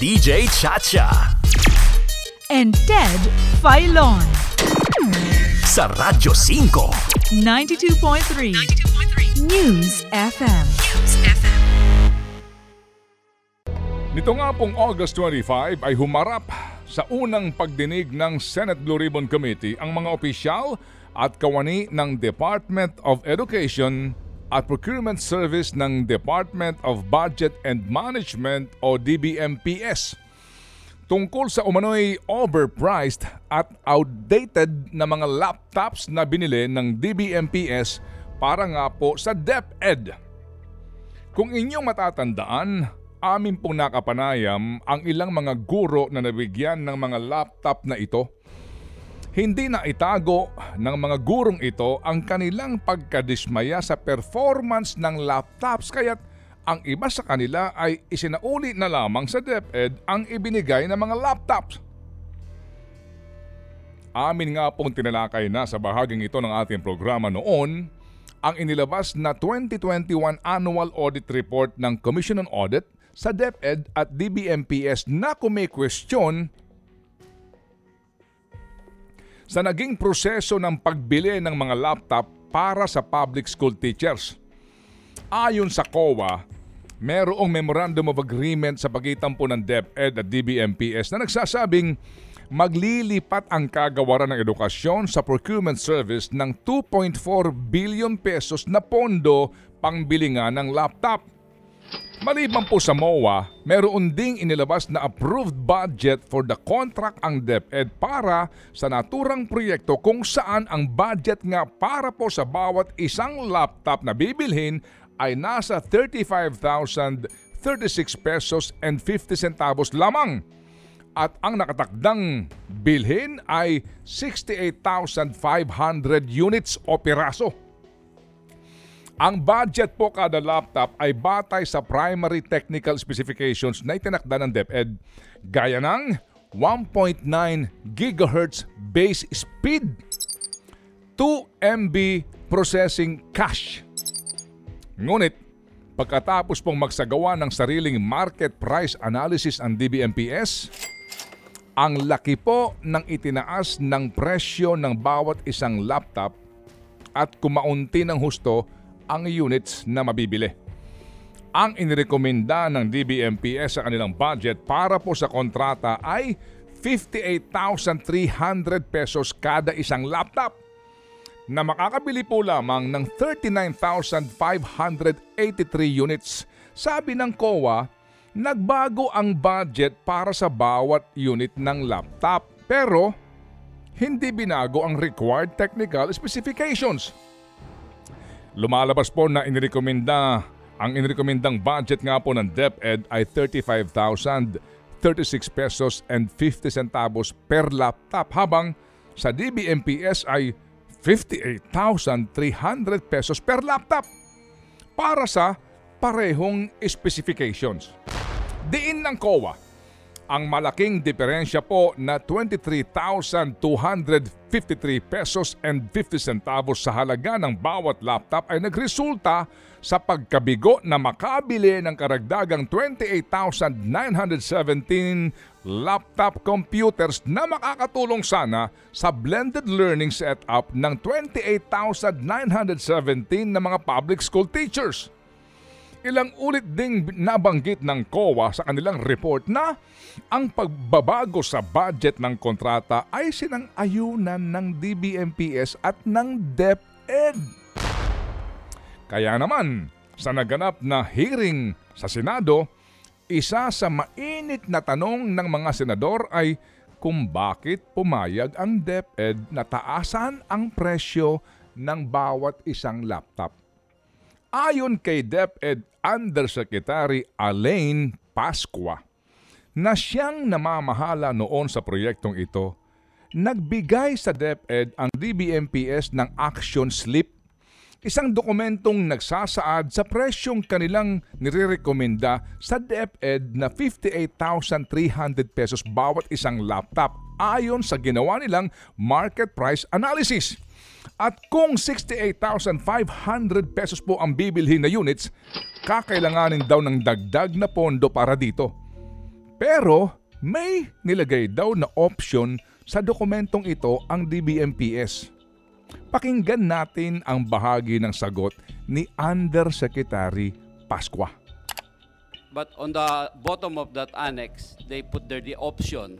DJ Chacha. and Ted Filon. Sa Radyo 5. 92.3 News FM. Nito nga pong August 25 ay humarap sa unang pagdinig ng Senate Blue Ribbon Committee ang mga opisyal at kawani ng Department of Education at Procurement Service ng Department of Budget and Management o DBMPS tungkol sa umano'y overpriced at outdated na mga laptops na binili ng DBMPS para nga po sa DepEd. Kung inyong matatandaan, amin pong nakapanayam ang ilang mga guro na nabigyan ng mga laptop na ito. Hindi na itago ng mga gurong ito ang kanilang pagkadismaya sa performance ng laptops kaya't ang iba sa kanila ay isinauli na lamang sa DepEd ang ibinigay ng mga laptops. Amin nga pong tinalakay na sa bahaging ito ng ating programa noon ang inilabas na 2021 Annual Audit Report ng Commission on Audit sa DepEd at DBMPS na question sa naging proseso ng pagbili ng mga laptop para sa public school teachers. Ayon sa COA, merong Memorandum of Agreement sa pagitan po ng DepEd at DBMPS na nagsasabing maglilipat ang kagawaran ng edukasyon sa procurement service ng 2.4 billion pesos na pondo pangbili nga ng laptop. Maliban po sa MOA, meron ding inilabas na approved budget for the contract ang DepEd para sa naturang proyekto kung saan ang budget nga para po sa bawat isang laptop na bibilhin ay nasa 35,036 pesos and 50 centavos lamang. At ang nakatakdang bilhin ay 68,500 units o piraso. Ang budget po kada laptop ay batay sa primary technical specifications na itinakda ng DepEd gaya ng 1.9 GHz base speed, 2 MB processing cache. Ngunit, pagkatapos pong magsagawa ng sariling market price analysis ang DBMPS, ang laki po ng itinaas ng presyo ng bawat isang laptop at kumaunti ng husto ang units na mabibili. Ang inirekomenda ng DBMPS sa kanilang budget para po sa kontrata ay 58,300 pesos kada isang laptop na makakabili po lamang ng 39,583 units. Sabi ng COA, nagbago ang budget para sa bawat unit ng laptop pero hindi binago ang required technical specifications. Lumalabas po na inirekomenda ang inirekomendang budget nga po ng DepEd ay 35,036 pesos and 50 centavos per laptop habang sa DBMPS ay 58,300 pesos per laptop para sa parehong specifications. Diin ng COA, ang malaking diferensya po na 23,253 pesos and 50 centavos sa halaga ng bawat laptop ay nagresulta sa pagkabigo na makabili ng karagdagang 28,917 laptop computers na makakatulong sana sa blended learning setup ng 28,917 na mga public school teachers. Ilang ulit ding nabanggit ng COA sa kanilang report na ang pagbabago sa budget ng kontrata ay sinang-ayunan ng DBMPS at ng DepEd. Kaya naman, sa naganap na hearing sa Senado, isa sa mainit na tanong ng mga senador ay kung bakit pumayag ang DepEd na taasan ang presyo ng bawat isang laptop. Ayon kay DepEd Undersecretary Alain Pasqua, na siyang namamahala noon sa proyektong ito, nagbigay sa DepEd ang DBMPS ng action slip, isang dokumentong nagsasaad sa presyong kanilang nirerekomenda sa DepEd na 58,300 pesos bawat isang laptop ayon sa ginawa nilang market price analysis. At kung 68,500 pesos po ang bibilhin na units, kakailanganin daw ng dagdag na pondo para dito. Pero may nilagay daw na option sa dokumentong ito ang DBMPS. Pakinggan natin ang bahagi ng sagot ni Undersecretary Pasqua. But on the bottom of that annex, they put there the option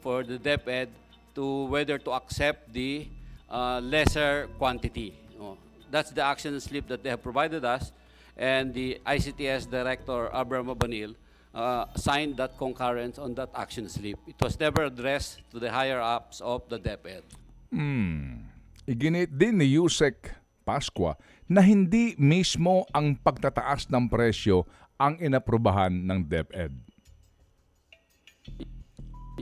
for the DepEd to whether to accept the uh, lesser quantity. Oh, that's the action slip that they have provided us, and the ICTS Director Abraham Abanil uh, signed that concurrence on that action slip. It was never addressed to the higher ups of the DepEd. Iginit din ni Yusek Pasqua na hindi mismo ang pagtataas ng presyo ang inaprubahan ng DepEd.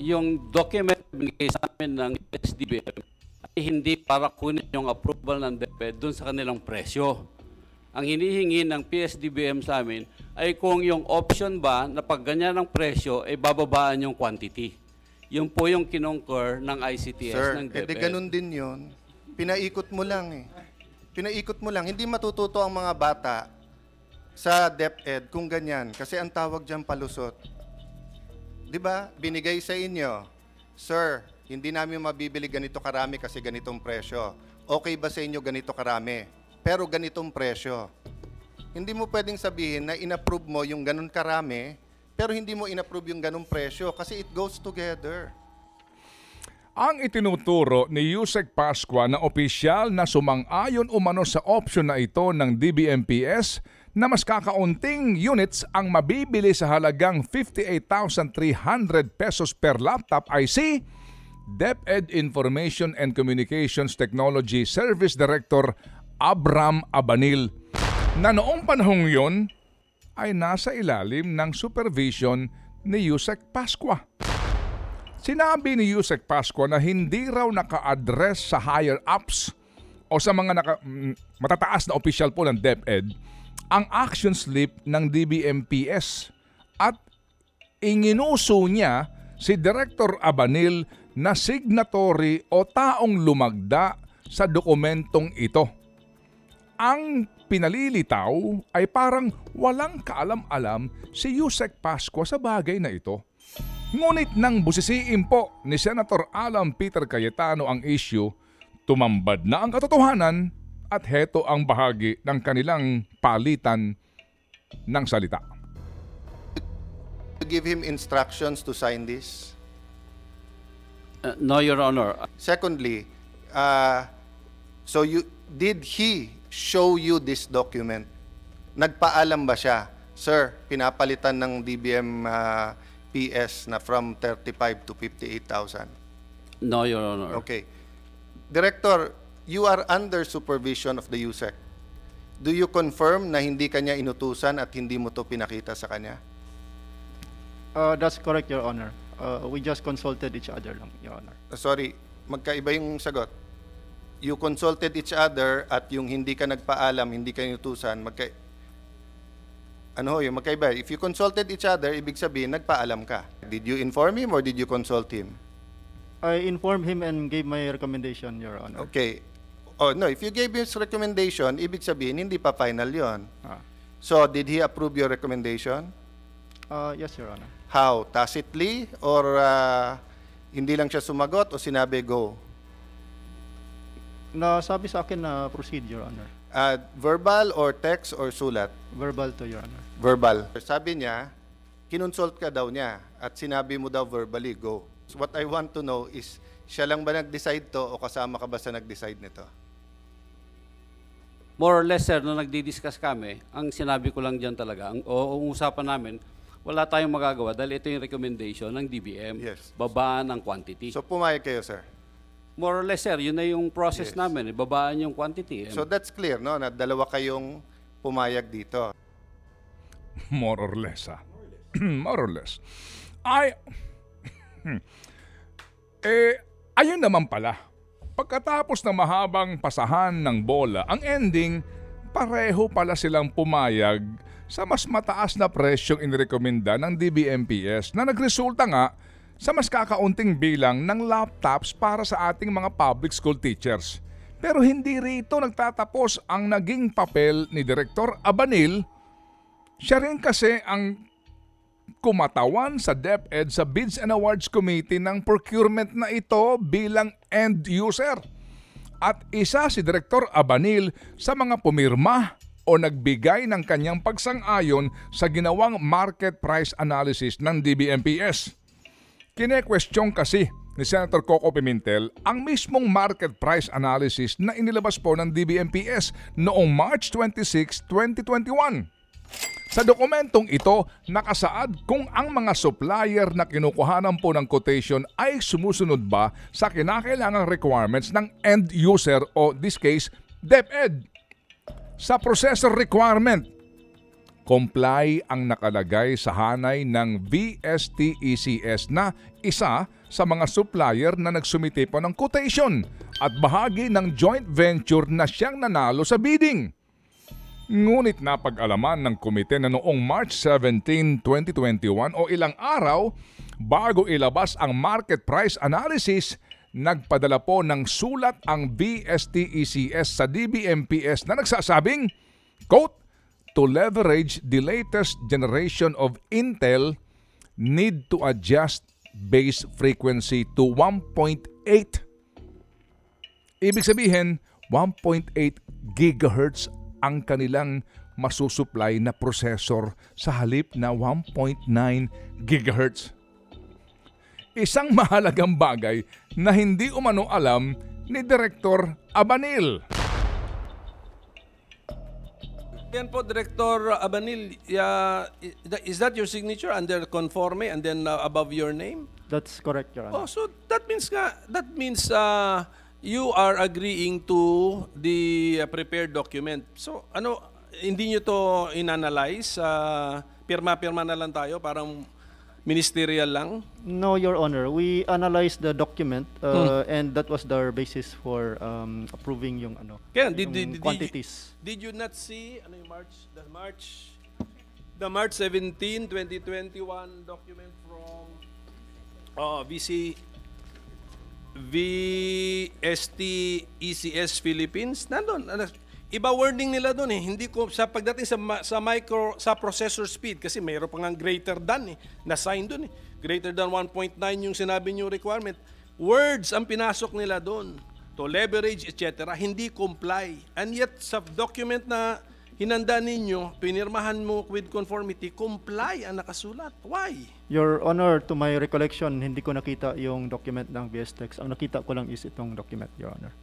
Yung document binigay sa amin ng SDBM hindi para kunin yung approval ng DepEd dun sa kanilang presyo. Ang hinihingi ng PSDBM sa amin ay kung yung option ba na pag ganyan ang presyo ay bababaan yung quantity. Yun po yung kinongker ng ICTS Sir, ng edi DepEd. ganun din yun. Pinaikot mo lang eh. Pinaikot mo lang. Hindi matututo ang mga bata sa DepEd kung ganyan. Kasi ang tawag dyan palusot. Di ba? Binigay sa inyo. Sir, hindi namin mabibili ganito karami kasi ganitong presyo. Okay ba sa inyo ganito karami? Pero ganitong presyo. Hindi mo pwedeng sabihin na inapprove mo yung ganun karami, pero hindi mo inapprove yung ganung presyo kasi it goes together. Ang itinuturo ni Yusek Pasqua na opisyal na sumang-ayon umano sa option na ito ng DBMPS na mas kakaunting units ang mabibili sa halagang 58,300 pesos per laptop ay si DepEd Information and Communications Technology Service Director Abram Abanil na noong panahong yon ay nasa ilalim ng supervision ni Yusek Pasqua. Sinabi ni Yusek Pasqua na hindi raw naka-address sa higher ups o sa mga naka, mm, matataas na opisyal po ng DepEd ang action slip ng DBMPS at inginuso niya si Director Abanil na signatory o taong lumagda sa dokumentong ito. Ang pinalilitaw ay parang walang kaalam-alam si Yusek Pasqua sa bagay na ito. Ngunit nang busisiin po ni Senator Alan Peter Cayetano ang issue, tumambad na ang katotohanan at heto ang bahagi ng kanilang palitan ng salita. Give him instructions to sign this. Uh, no, Your Honor. Secondly, uh, so you did he show you this document? Nagpaalam ba siya? Sir, pinapalitan ng DBM uh, PS na from 35 to 58,000. No, Your Honor. Okay. Director, you are under supervision of the USEC. Do you confirm na hindi kanya inutusan at hindi mo to pinakita sa kanya? Uh, that's correct, Your Honor. Uh, we just consulted each other lang, Your Honor. Uh, Sorry, magkaiba yung sagot. You consulted each other at yung hindi ka nagpaalam, hindi ka inutusan, magka... Ano ho, yung magkaiba. If you consulted each other, ibig sabihin, nagpaalam ka. Did you inform him or did you consult him? I informed him and gave my recommendation, Your Honor. Okay. Oh, no, if you gave his recommendation, ibig sabihin, hindi pa final yon. Ah. So, did he approve your recommendation? Uh, yes, Your Honor. How? Tacitly? Or uh, hindi lang siya sumagot o sinabi go? Nasabi sa akin na proceed, Your Honor. Uh, verbal or text or sulat? Verbal to, Your Honor. Verbal. Sabi niya, kinonsult ka daw niya at sinabi mo daw verbally, go. So what I want to know is, siya lang ba nag-decide to o kasama ka ba sa nag-decide nito? More or less, sir, nung nagdi-discuss kami, ang sinabi ko lang dyan talaga, ang, o, ang usapan namin, wala tayong magagawa dahil ito yung recommendation ng DBM, Yes. babaan ng quantity. So pumayag kayo, sir. More or less, sir, yun na yung process Yes. namin, babaan yung quantity. So that's clear, no? Na dalawa kayong pumayag dito. More or less, ah. More or less. Ay, eh, ayun naman pala. Pagkatapos ng mahabang pasahan ng bola, ang ending, pareho pala silang pumayag sa mas mataas na presyong inirekomenda ng DBMPS na nagresulta nga sa mas kakaunting bilang ng laptops para sa ating mga public school teachers. Pero hindi rito nagtatapos ang naging papel ni Direktor Abanil siya rin kasi ang kumatawan sa DepEd sa Bids and Awards Committee ng procurement na ito bilang end user. At isa si Direktor Abanil sa mga pumirma o nagbigay ng kanyang pagsang-ayon sa ginawang market price analysis ng DBMPS. Kine-question kasi ni Senator Coco Pimentel ang mismong market price analysis na inilabas po ng DBMPS noong March 26, 2021. Sa dokumentong ito, nakasaad kung ang mga supplier na kinukuhanan po ng quotation ay sumusunod ba sa kinakailangang requirements ng end user o this case, DepEd. Sa processor requirement, comply ang nakalagay sa hanay ng VSTECS na isa sa mga supplier na nagsumite po ng quotation at bahagi ng joint venture na siyang nanalo sa bidding. Ngunit napag-alaman ng komite na noong March 17, 2021 o ilang araw bago ilabas ang market price analysis, nagpadala po ng sulat ang VSTECS sa DBMPS na nagsasabing, quote, to leverage the latest generation of Intel, need to adjust base frequency to 1.8. Ibig sabihin, 1.8 gigahertz ang kanilang masusupply na processor sa halip na 1.9 gigahertz. Isang mahalagang bagay na hindi umano alam ni Direktor Abanil. Yan po, Director Abanil, yeah, is that your signature under conforme and then uh, above your name? That's correct, Your Honor. Oh, so that means nga, that means uh, you are agreeing to the uh, prepared document. So ano, hindi nyo to inanalyze? Uh, pirma-pirma na lang tayo, parang ministerial lang? No, Your Honor. We analyzed the document uh, and that was the basis for um, approving yung ano, Kaya, did, did, did, quantities. Did you not see ano yung March the March the March 17 2021 document from uh, VC VST ECS Philippines nandun ano, iba wording nila doon eh hindi ko sa pagdating sa sa micro sa processor speed kasi mayroon pa nga greater than eh na sign doon eh greater than 1.9 yung sinabi niyo requirement words ang pinasok nila doon to leverage, etc., hindi comply. And yet, sa document na hinanda ninyo, pinirmahan mo with conformity, comply ang nakasulat. Why? Your Honor, to my recollection, hindi ko nakita yung document ng VSTEX. Ang nakita ko lang is itong document, Your Honor.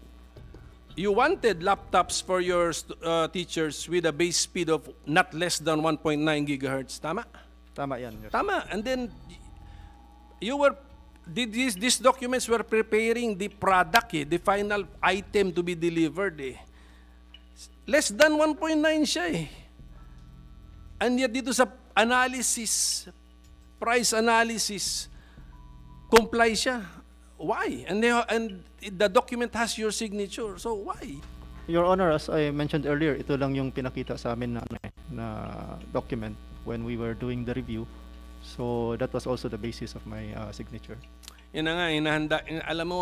You wanted laptops for your uh, teachers with a base speed of not less than 1.9 gigahertz. Tama? Tama yan, Your Tama. And then, you were, did these, these documents were preparing the product, eh, the final item to be delivered. Eh. Less than 1.9 siya eh. And yet dito sa analysis, price analysis, comply siya. Why? And, they, and the document has your signature. So why? Your Honor, as I mentioned earlier, ito lang yung pinakita sa amin na, na document when we were doing the review. So that was also the basis of my uh, signature. Yan na nga, hinahanda. in- Alam mo,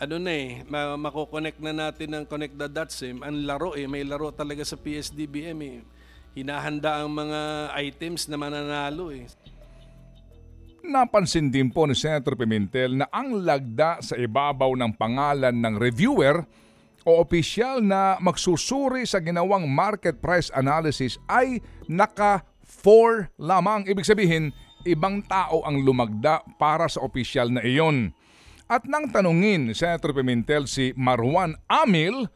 ano na eh, ma- mako-connect na natin ng Connect the Dots eh. Ang laro eh, may laro talaga sa PSDBM eh. Hinahanda ang mga items na mananalo eh. Napansin din po ni Senator Pimentel na ang lagda sa ibabaw ng pangalan ng reviewer o opisyal na magsusuri sa ginawang market price analysis ay naka 4 lamang. Ibig sabihin, ibang tao ang lumagda para sa opisyal na iyon. At nang tanungin ni Senator Pimentel si Marwan Amil,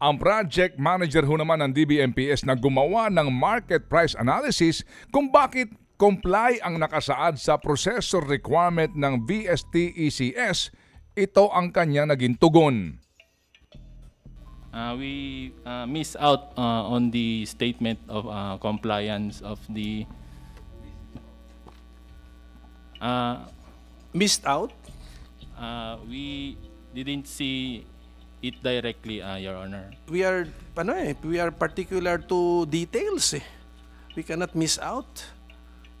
ang project manager ho naman ng DBMPS na gumawa ng market price analysis kung bakit comply ang nakasaad sa processor requirement ng VST-ECS, ito ang kanya naging tugon. Uh, we uh, miss out uh, on the statement of uh, compliance of the uh, Missed out? uh, we didn't see it directly, uh, Your Honor. We are, ano eh, we are particular to details eh. We cannot miss out.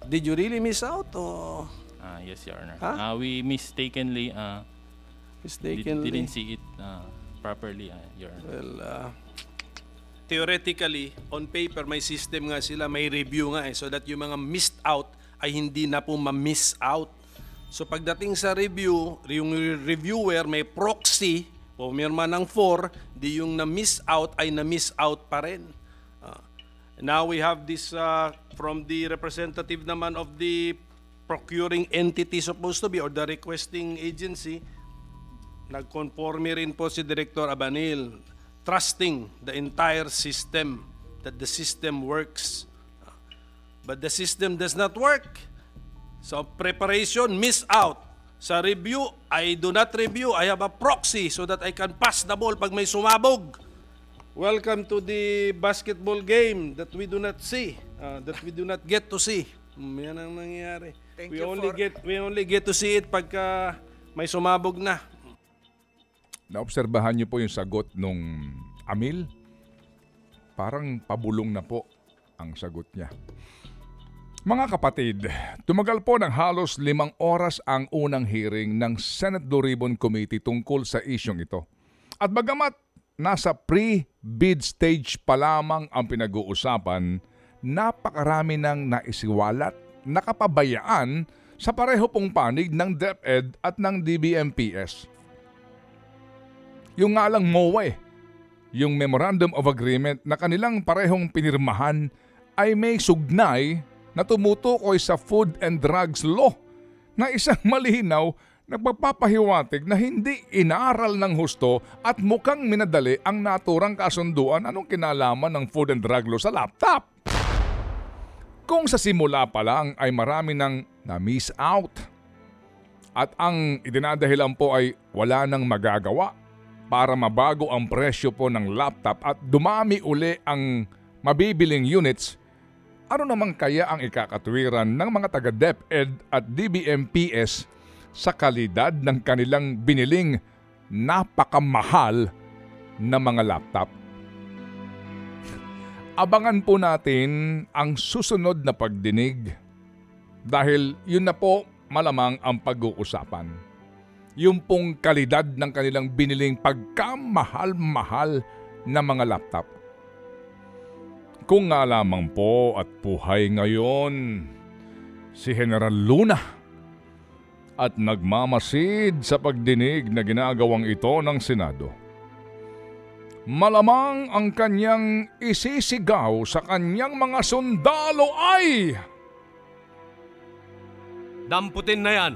Did you really miss out or Uh, yes, Your Honor. Huh? Uh, we mistakenly uh, did, mistakenly? didn't see it uh, properly, uh, Your Honor. Well, uh, theoretically, on paper, may system nga sila, may review nga eh, so that yung mga missed out ay hindi na po ma-miss out. So pagdating sa review, yung reviewer may proxy, pumirma ng 4, di yung na-miss out ay na-miss out pa rin. Now we have this uh, from the representative naman of the procuring entity supposed to be or the requesting agency, nagconforme rin po si Director Abanil, trusting the entire system, that the system works. But the system does not work. So preparation, miss out. Sa review, I do not review. I have a proxy so that I can pass the ball pag may sumabog. Welcome to the basketball game that we do not see, uh, that we do not get to see. Mm, Yan ang nangyayari. Thank we you only for- get we only get to see it pagka may sumabog na. Naobserbahan niyo po yung sagot nung Amil? Parang pabulong na po ang sagot niya. Mga kapatid, tumagal po ng halos limang oras ang unang hearing ng Senate Blue Ribbon Committee tungkol sa isyong ito. At bagamat nasa pre-bid stage pa lamang ang pinag-uusapan, napakarami ng naisiwalat, nakapabayaan sa pareho pong panig ng DepEd at ng DBMPS. Yung nga lang MOA yung Memorandum of Agreement na kanilang parehong pinirmahan ay may sugnay na tumutukoy sa Food and Drugs Law na isang malinaw na pagpapahiwatig na hindi inaaral ng husto at mukhang minadali ang naturang kasunduan anong kinalaman ng Food and Drug Law sa laptop. Kung sa simula pa lang ay marami nang na-miss out at ang idinadahilan po ay wala nang magagawa para mabago ang presyo po ng laptop at dumami uli ang mabibiling units, ano naman kaya ang ikakatwiran ng mga taga DepEd at DBMPS sa kalidad ng kanilang biniling napakamahal na mga laptop? Abangan po natin ang susunod na pagdinig dahil yun na po malamang ang pag-uusapan yung pong kalidad ng kanilang biniling pagkamahal-mahal na mga laptop. Kung nga lamang po at buhay ngayon si General Luna at nagmamasid sa pagdinig na ginagawang ito ng Senado. Malamang ang kanyang isisigaw sa kanyang mga sundalo ay... Damputin na yan.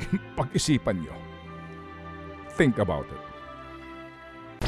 Pag-isipan nyo. Think about it.